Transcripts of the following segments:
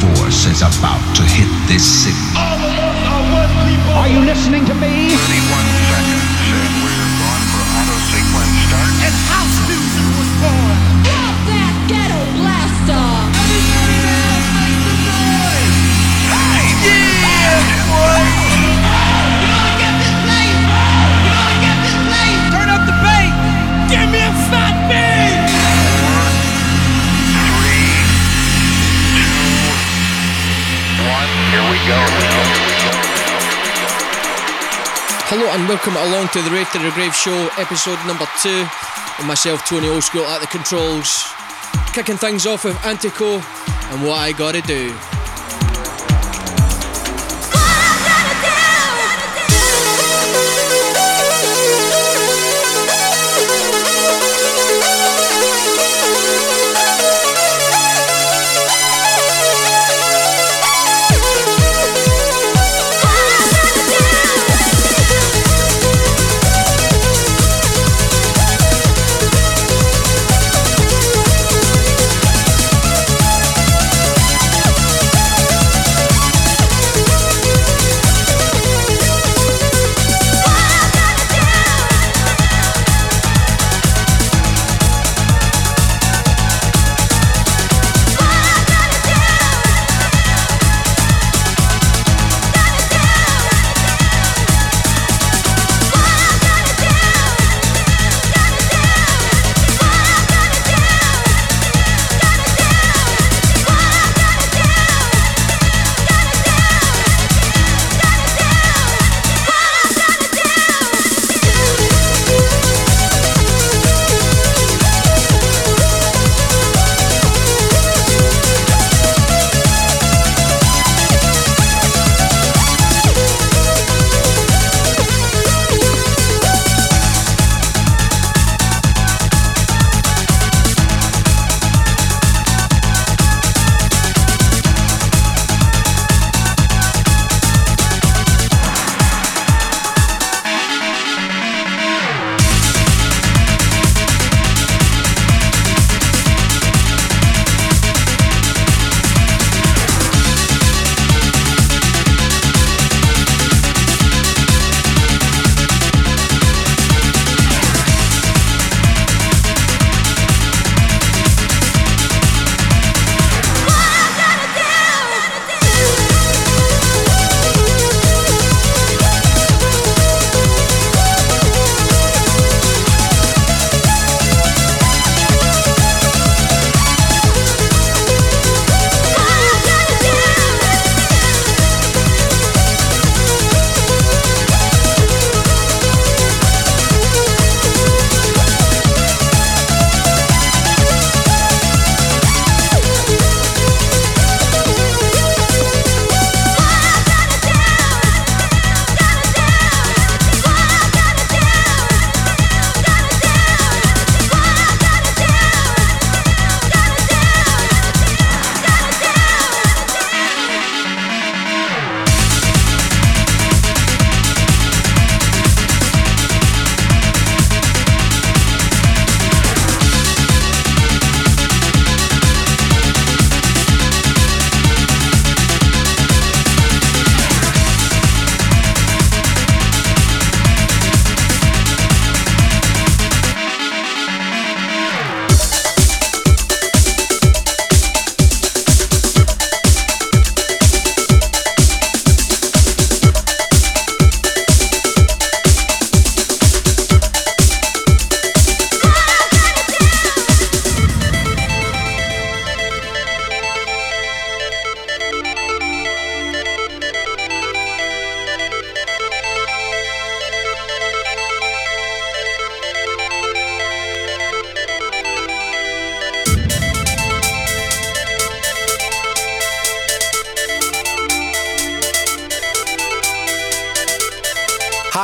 force is about to hit this city. All of us are one people. Are you listening to me? Hello and welcome along to the Rave to the Grave show, episode number two, with myself, Tony Oldschool, at the controls, kicking things off with Antico and what I gotta do.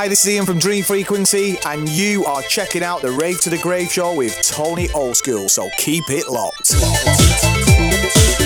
Hi, this is Ian from Dream Frequency, and you are checking out the Rave to the Grave show with Tony Oldschool, so keep it locked. Yeah.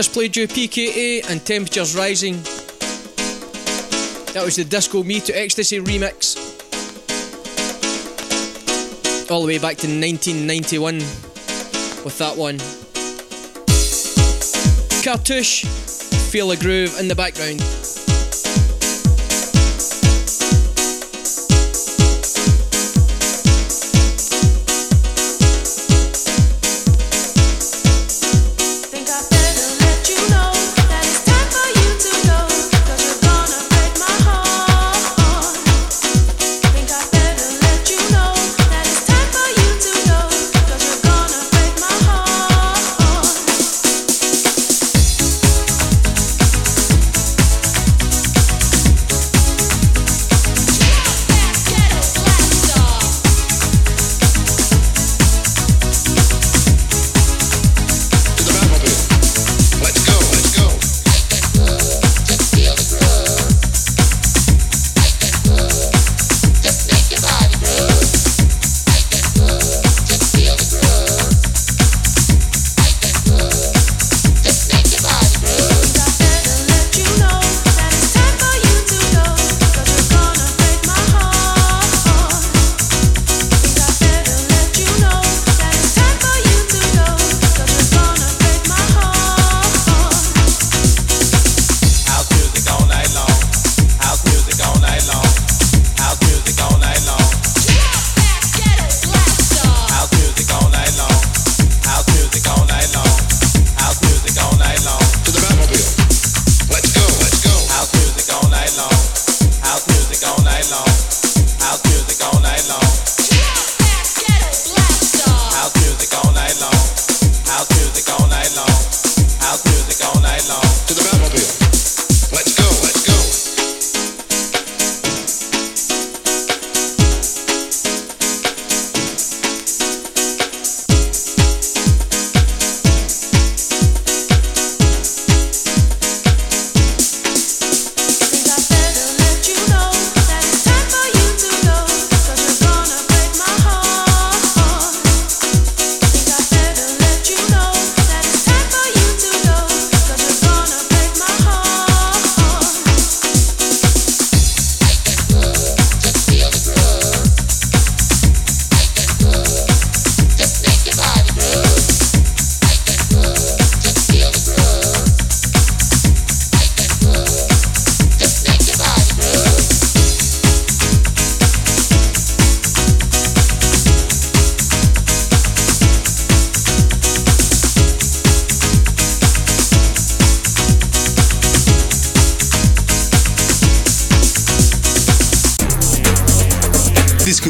just played you PKA and Temperatures Rising. That was the Disco Me to Ecstasy remix. All the way back to 1991 with that one. Cartouche, Feel a Groove in the background.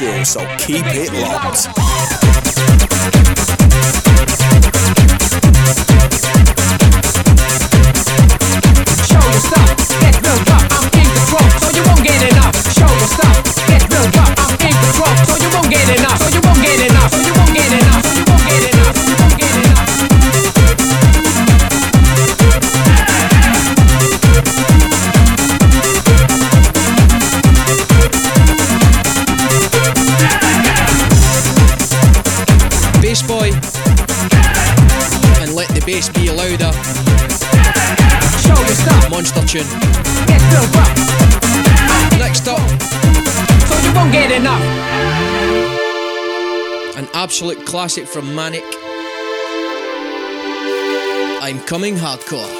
still, so keep it locked. bass be louder. Show your stuff. Monster tune. Get. Next up. So you won't get enough. An absolute classic from Manic. I'm coming hardcore.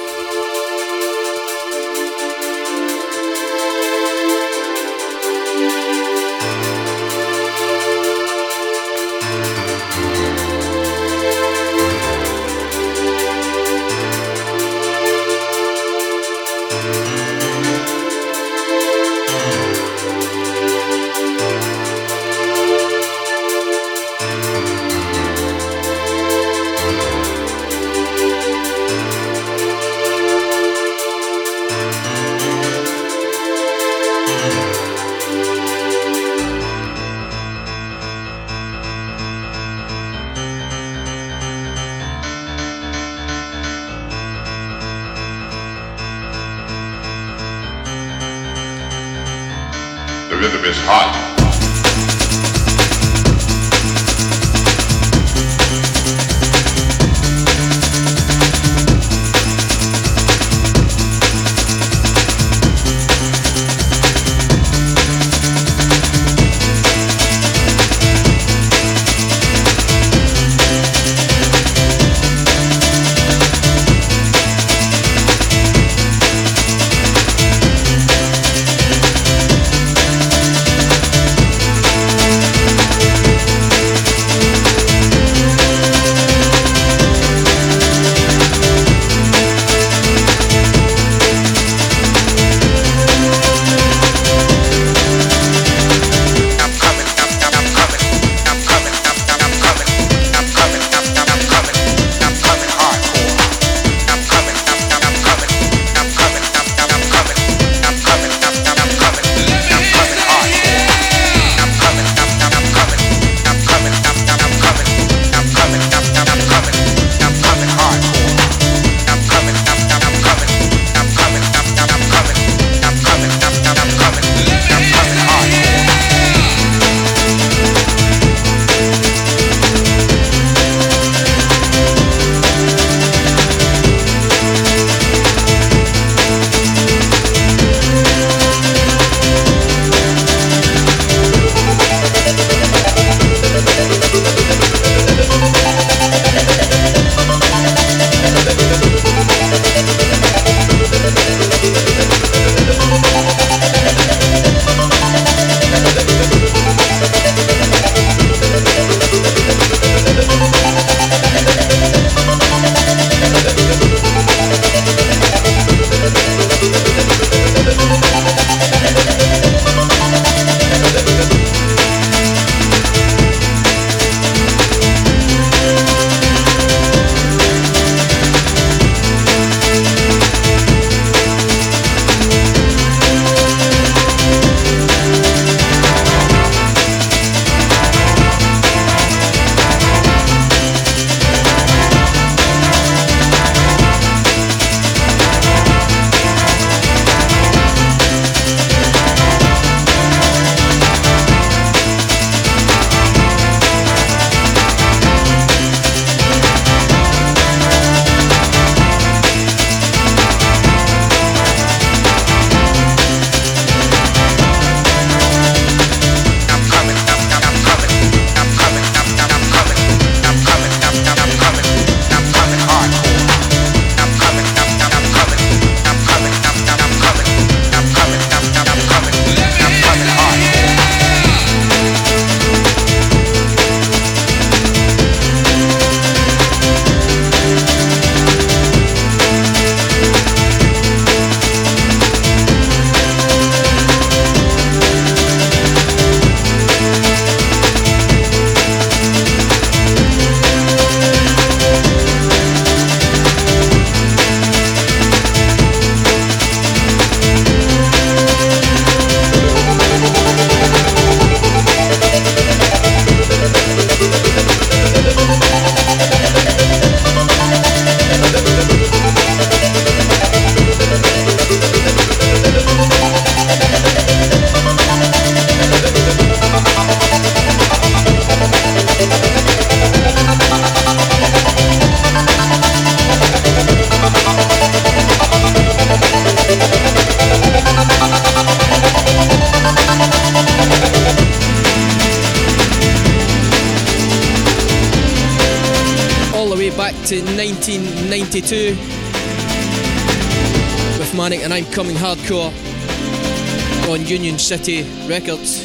City Records.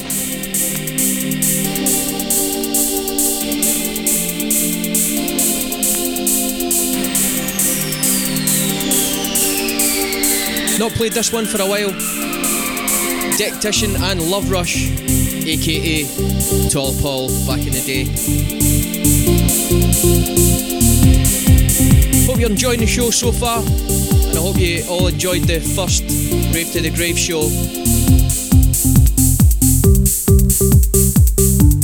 Not played this one for a while. Dectician and Love Rush, aka Tall Paul, back in the day. Hope you're enjoying the show so far, and I hope you all enjoyed the first Grave to the Grave show. You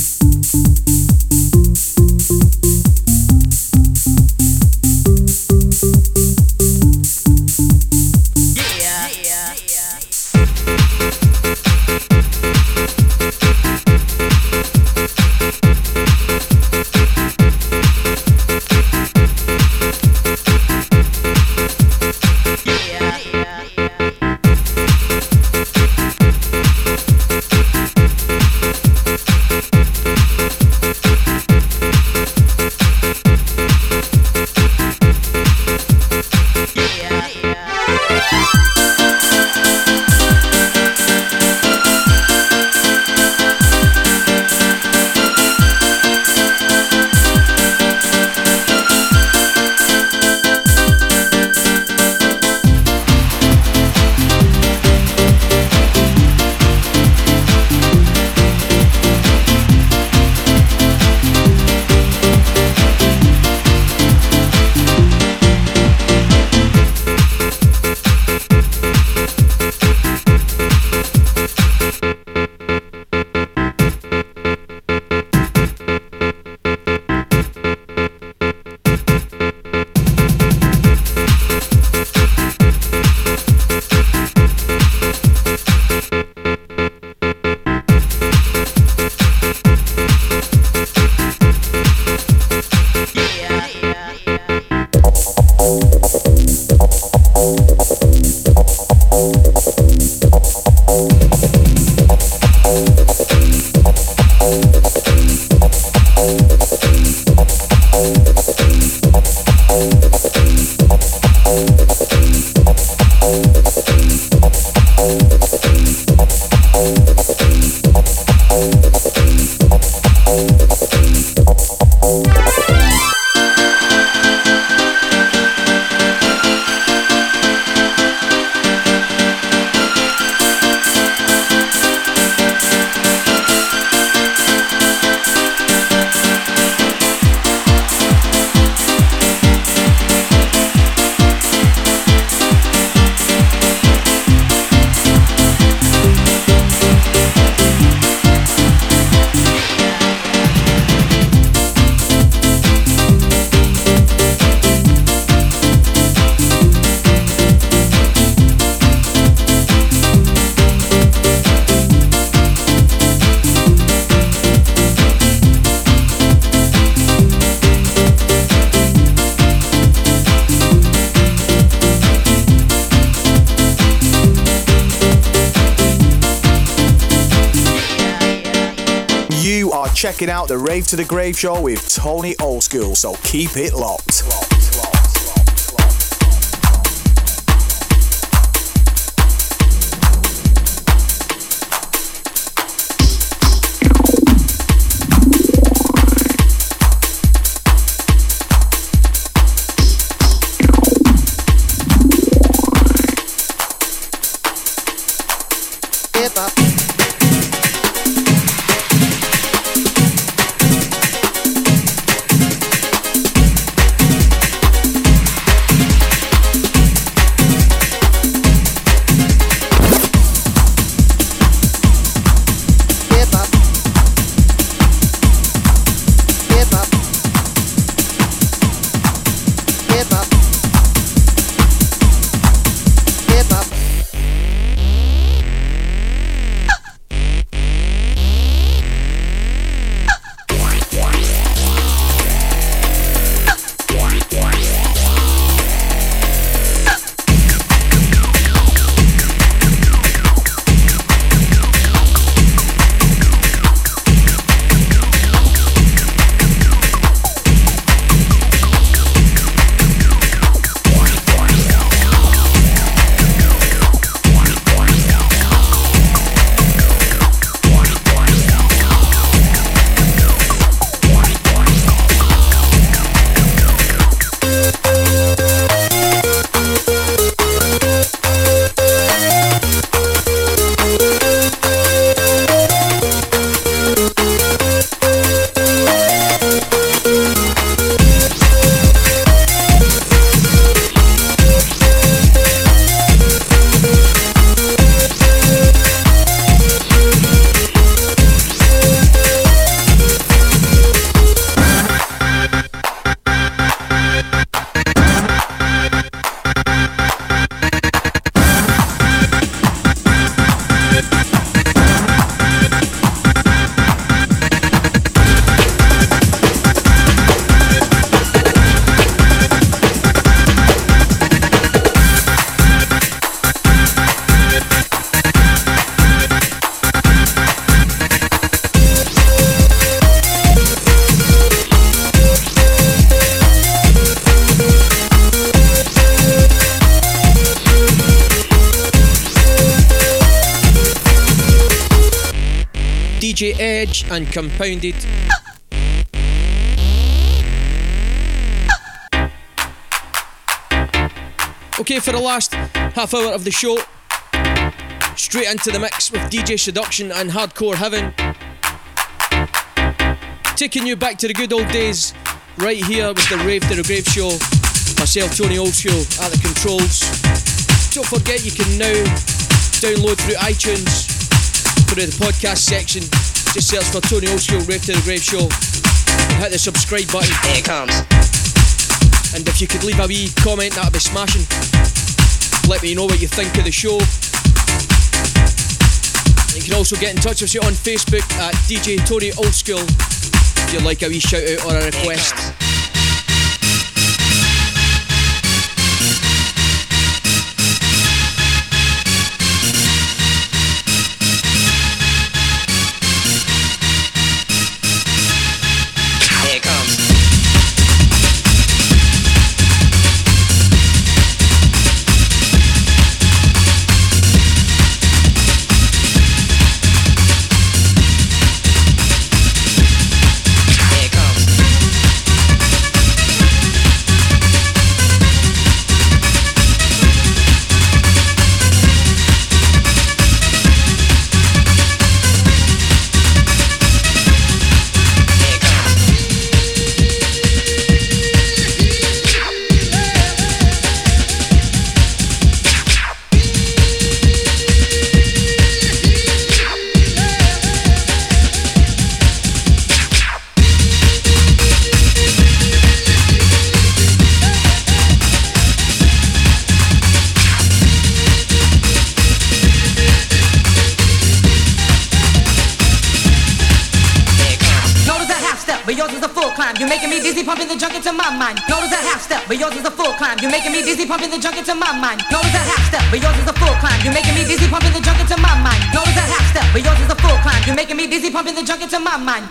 checking out the Rave to the Grave show with Tony Oldschool, so keep it locked. DJ Edge and Compounded. Okay, for the last half hour of the show, straight into the mix with DJ Seduction and Hardcore Heaven. Taking you back to the good old days, right here with the Rave to the Grave show. Myself, Tony Oldschool, at the controls. Don't forget you can now download through iTunes through the podcast section. Just search for Tony Oldschool Rave to the Grave show. Hit the subscribe button. Here it comes. And if you could leave a wee comment, that'd be smashing. Let me know what you think of the show. You can also get in touch with you on Facebook at DJ Tony Oldschool if you'd like a wee shout out or a request. Making me dizzy, pumping the junk into my mind. Notice a half step, but yours is a full climb. You're making me dizzy, pumping the junk into my mind. Notice a half step, but yours is a full climb. You're making me dizzy, pumping the junk into my mind. Notice a half step, but yours is a full climb. You're making me dizzy, pumping the junk into my mind.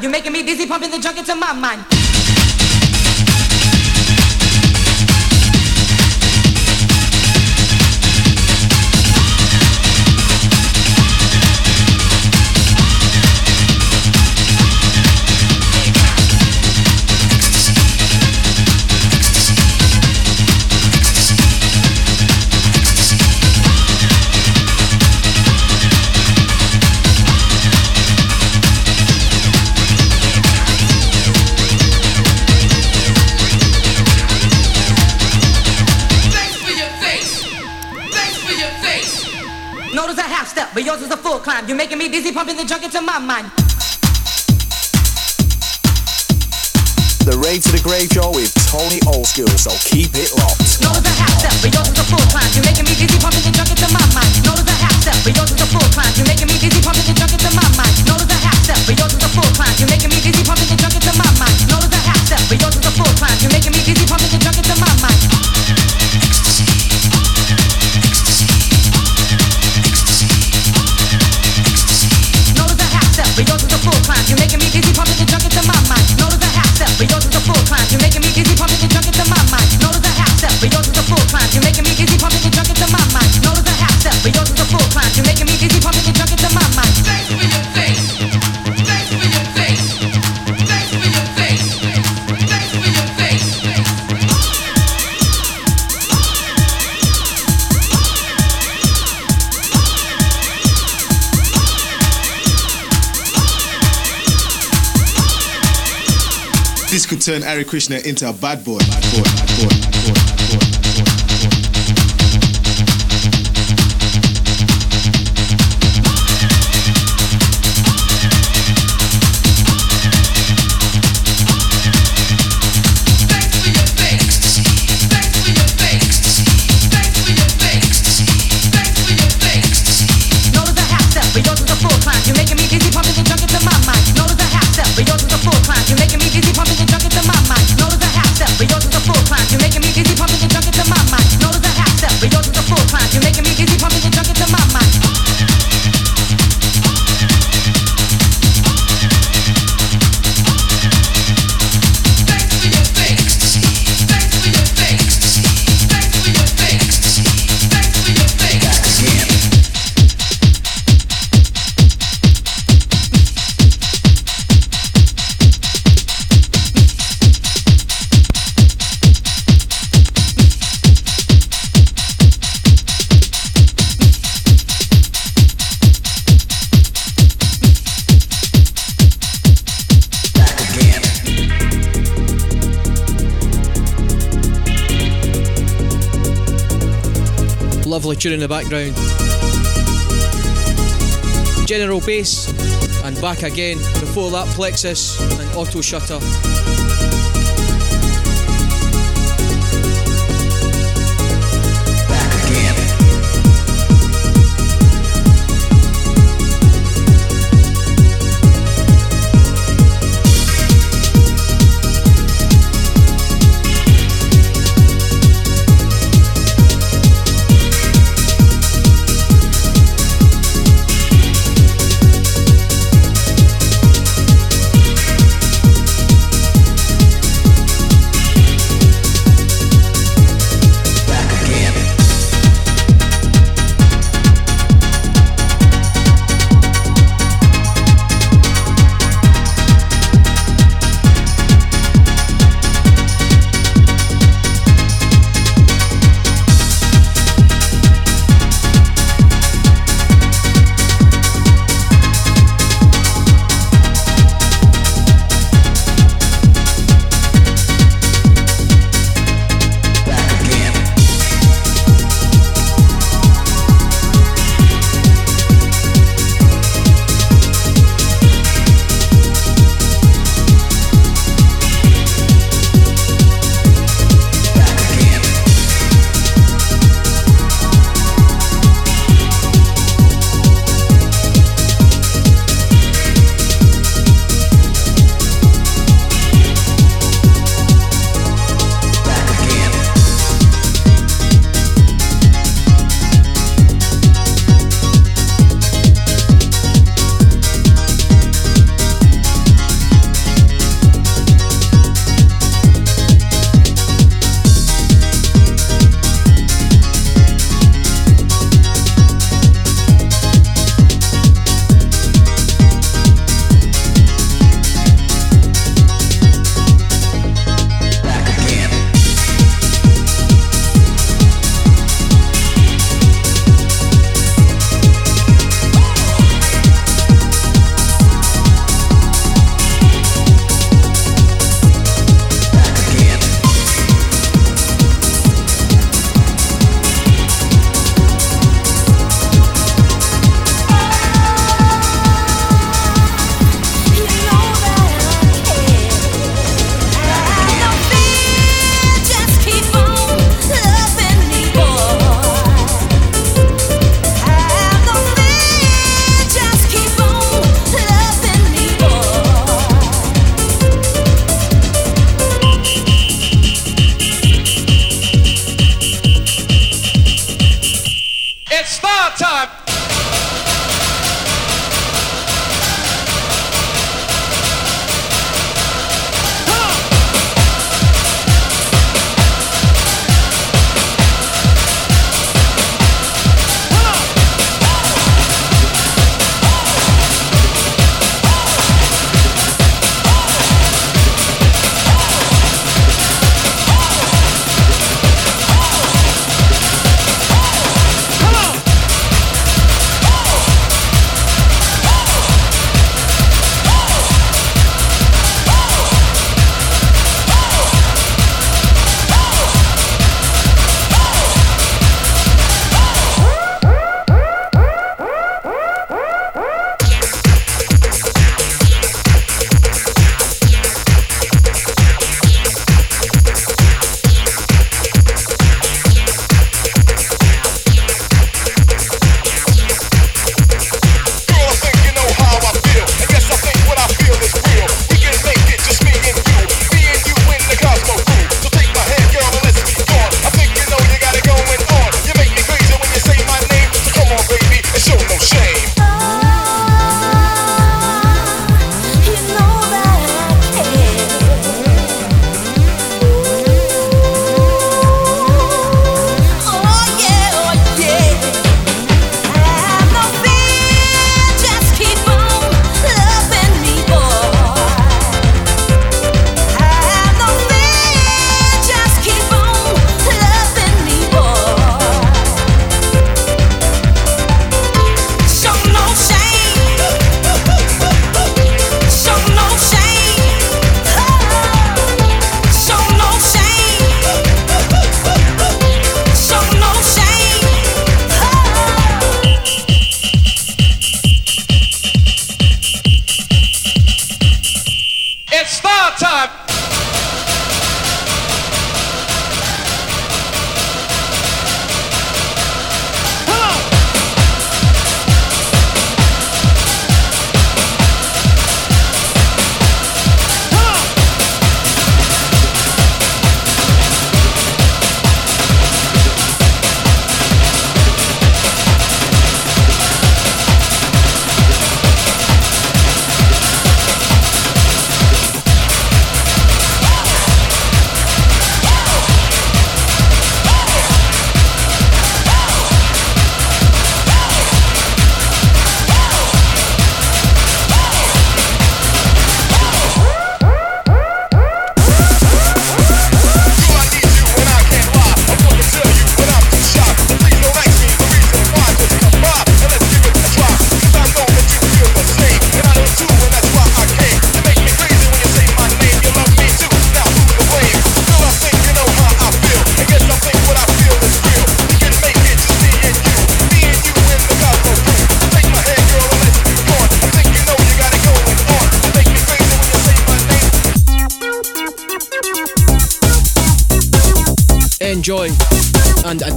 You're making me dizzy, pumping the junk into my mind. Full climb. You're making me dizzy, pumping the junk into my mind. The Rave to the Grave show with Tony Oldschool, so keep it locked. No, Notice a half step, but yours is a full climb. You're making me dizzy, pumping the junk into my mind. Notice a half turn Ari Krishna into a bad boy. Bad boy. Bad boy. Bad boy. Lovely tune in the background. General Bass and back again. Before that, Plexus and Auto Shutter.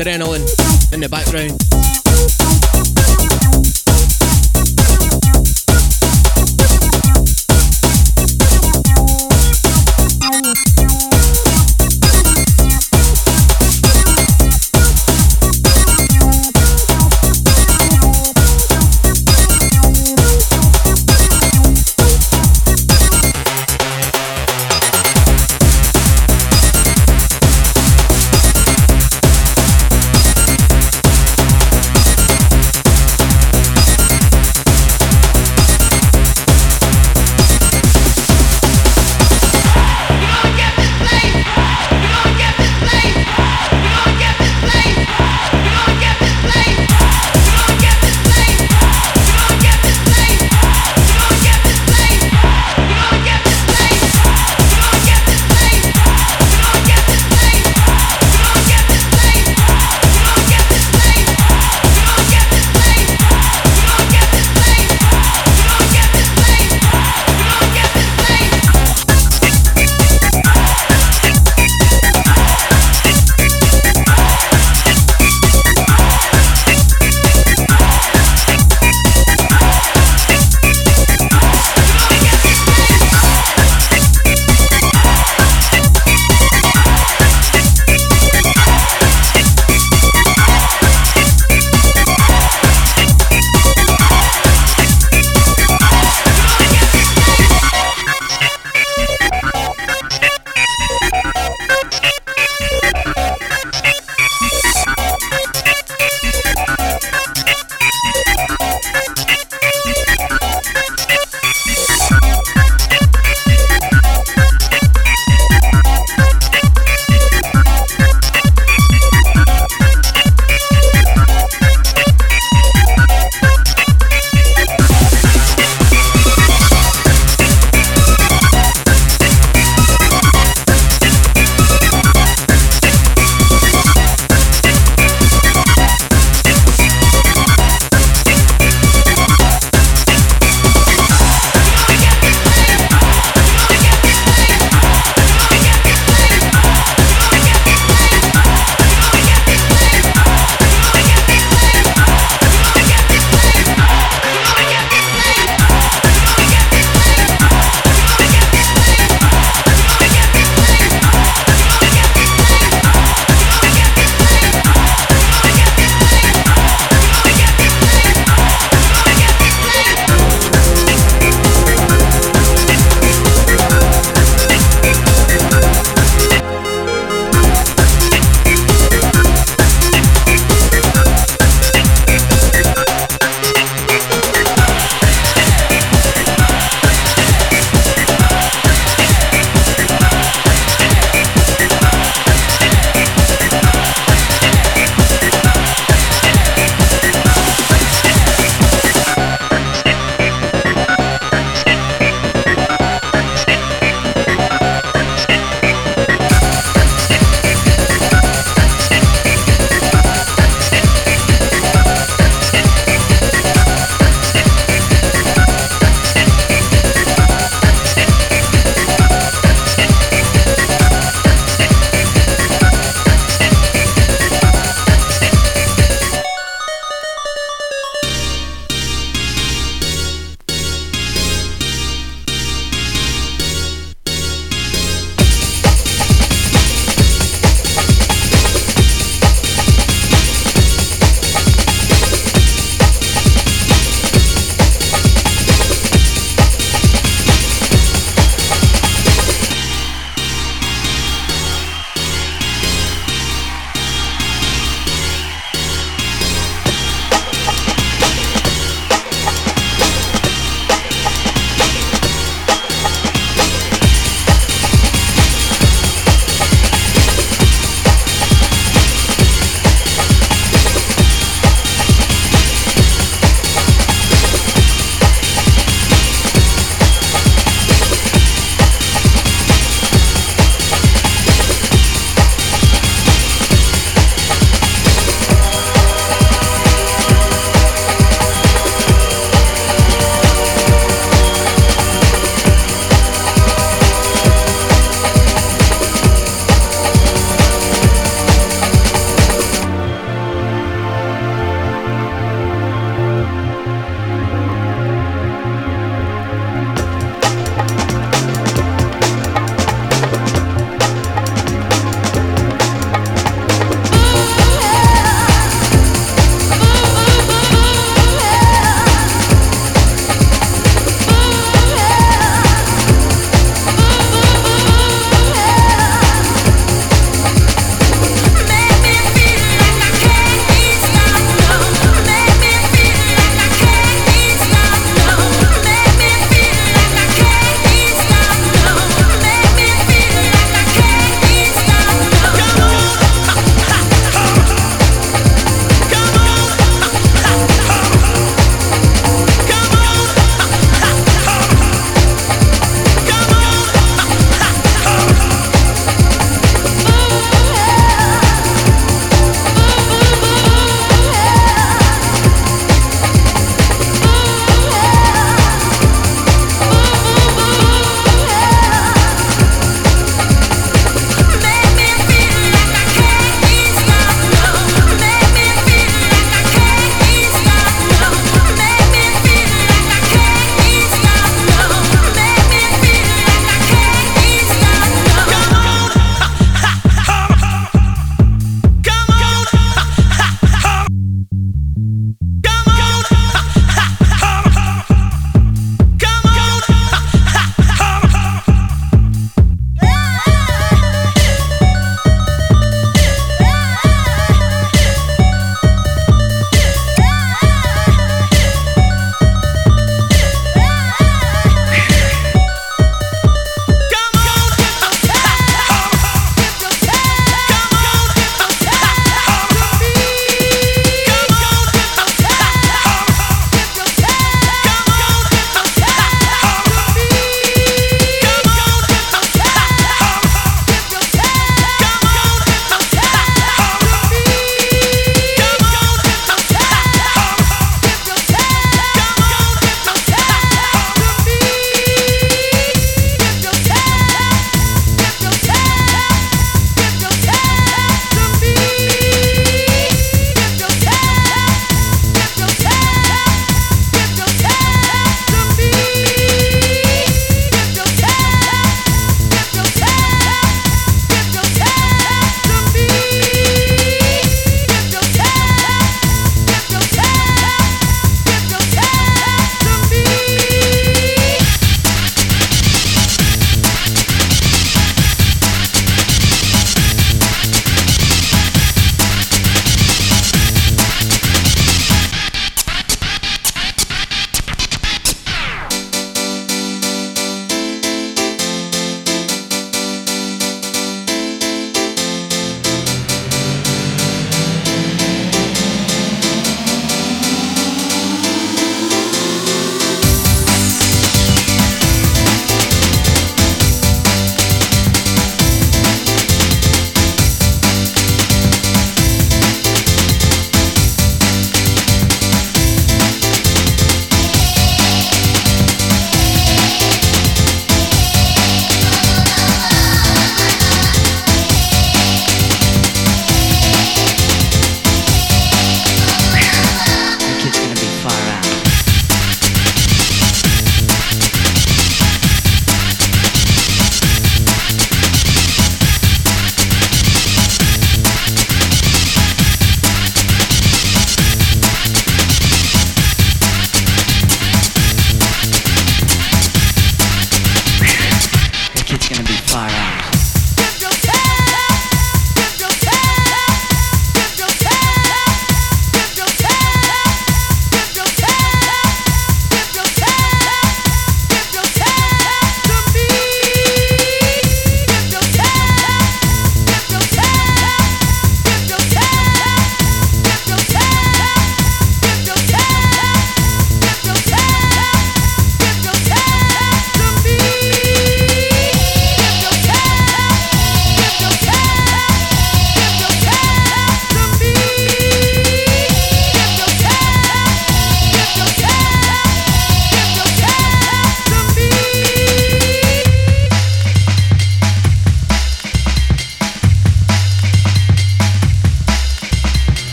Adrenaline in the background.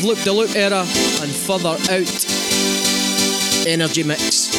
Of Loop de Loop era and further out Energy Mix.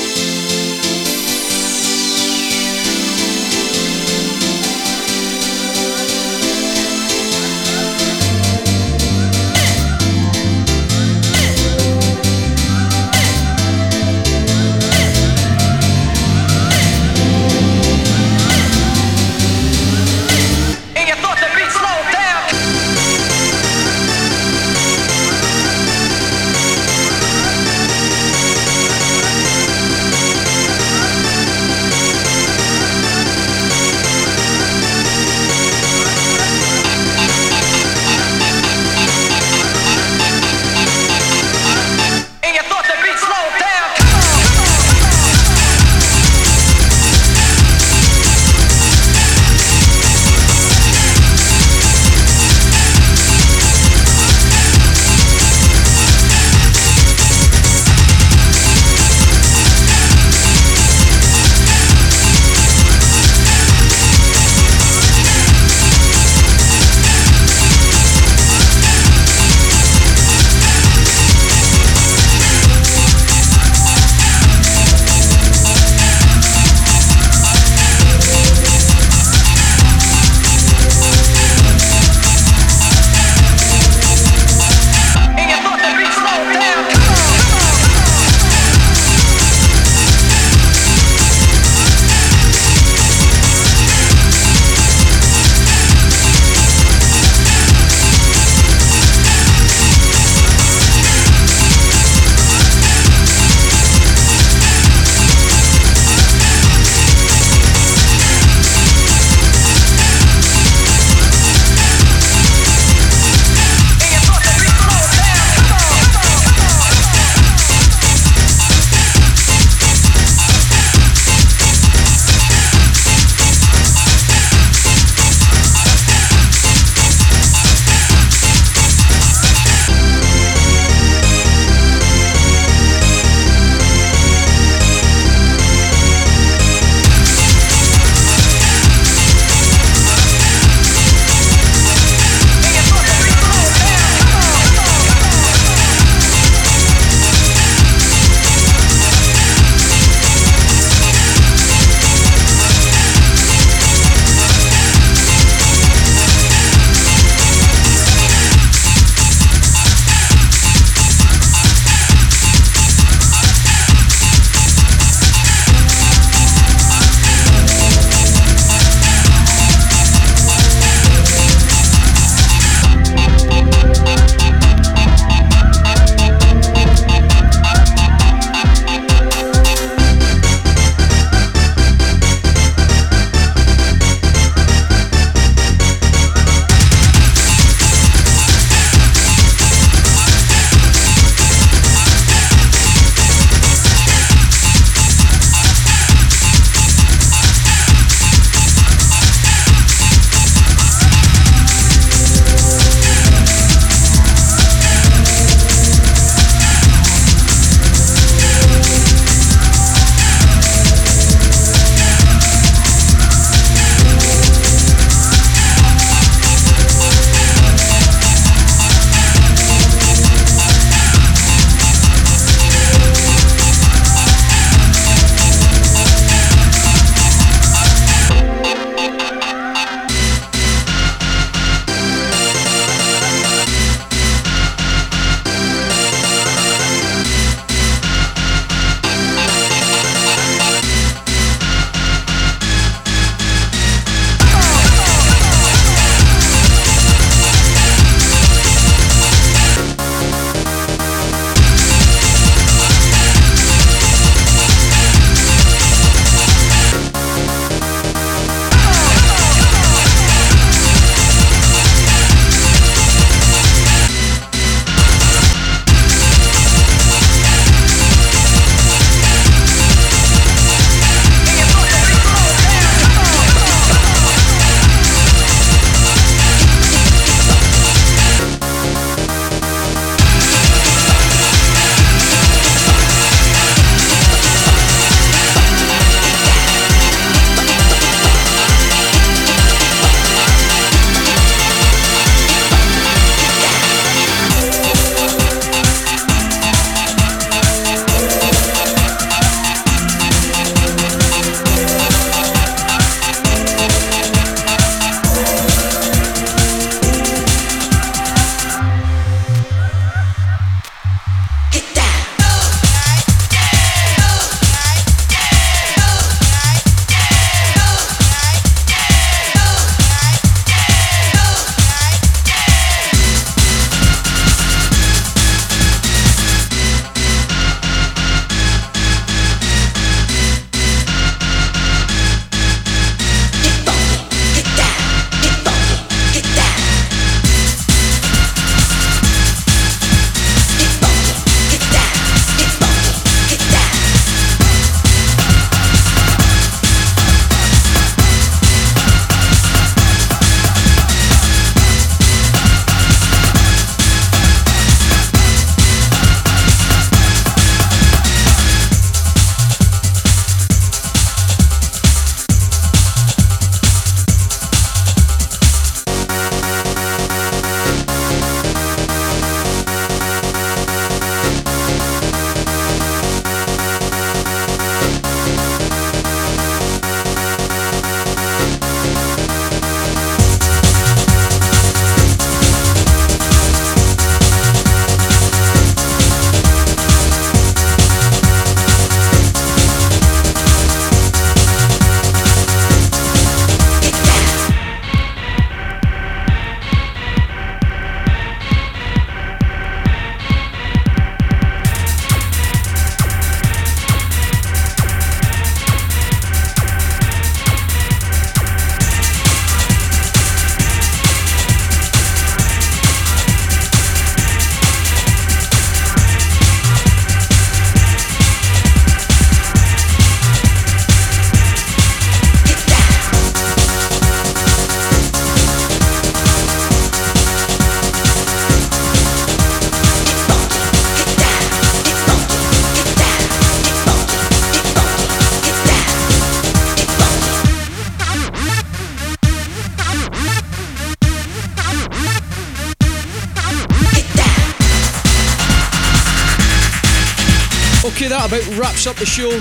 The show.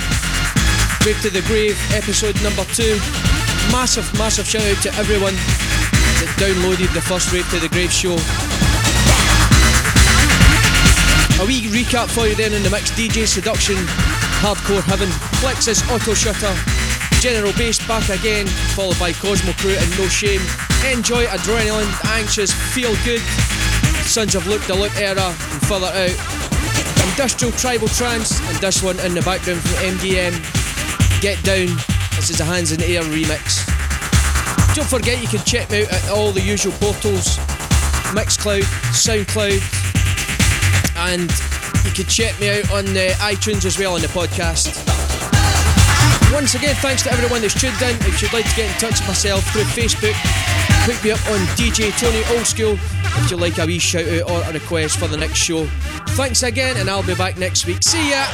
Rave to the Grave, episode number two. Massive, massive shout out to everyone that downloaded the first Rave to the Grave show. A wee recap for you then in the mix DJ Seduction, Hardcore Heaven, Flexus Auto Shutter, General Bass back again, followed by Cosmo Crew and No Shame. Enjoy Adrenaline, Anxious, Feel Good, Sons of Luke the Luke era, and further out. Industrial Tribal Trance, and this one in the background from MDM. Get Down, this is a Hands in the Air remix. Don't forget you can check me out at all the usual portals Mixcloud, Soundcloud, and you can check me out on the iTunes as well on the podcast. Once again, thanks to everyone that's tuned in. If you'd like to get in touch with myself through Facebook, hook me up on DJ Tony Old School if you'd like a wee shout out or a request for the next show. Thanks again, and I'll be back next week. See ya.